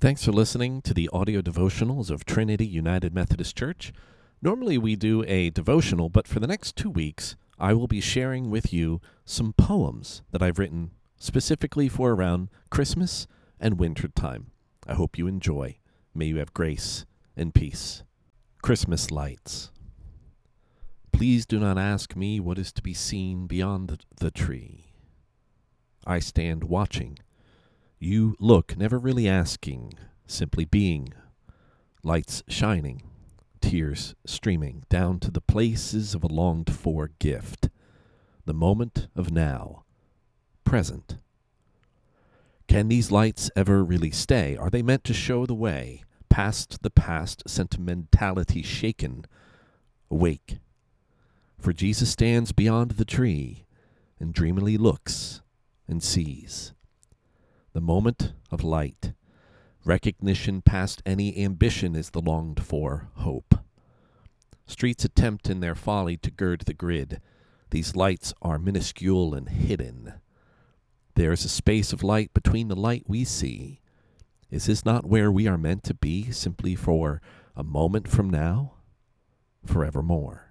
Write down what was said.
Thanks for listening to the audio devotionals of Trinity United Methodist Church. Normally we do a devotional, but for the next two weeks, I will be sharing with you some poems that I've written specifically for around Christmas and winter time. I hope you enjoy. May you have grace and peace. Christmas lights. Please do not ask me what is to be seen beyond the tree. I stand watching you look, never really asking, simply being. Lights shining, tears streaming down to the places of a longed for gift. The moment of now, present. Can these lights ever really stay? Are they meant to show the way, past the past sentimentality shaken? Awake. For Jesus stands beyond the tree and dreamily looks and sees the moment of light. Recognition past any ambition is the longed for hope. Streets attempt in their folly to gird the grid. These lights are minuscule and hidden. There is a space of light between the light we see. Is this not where we are meant to be simply for a moment from now? Forevermore.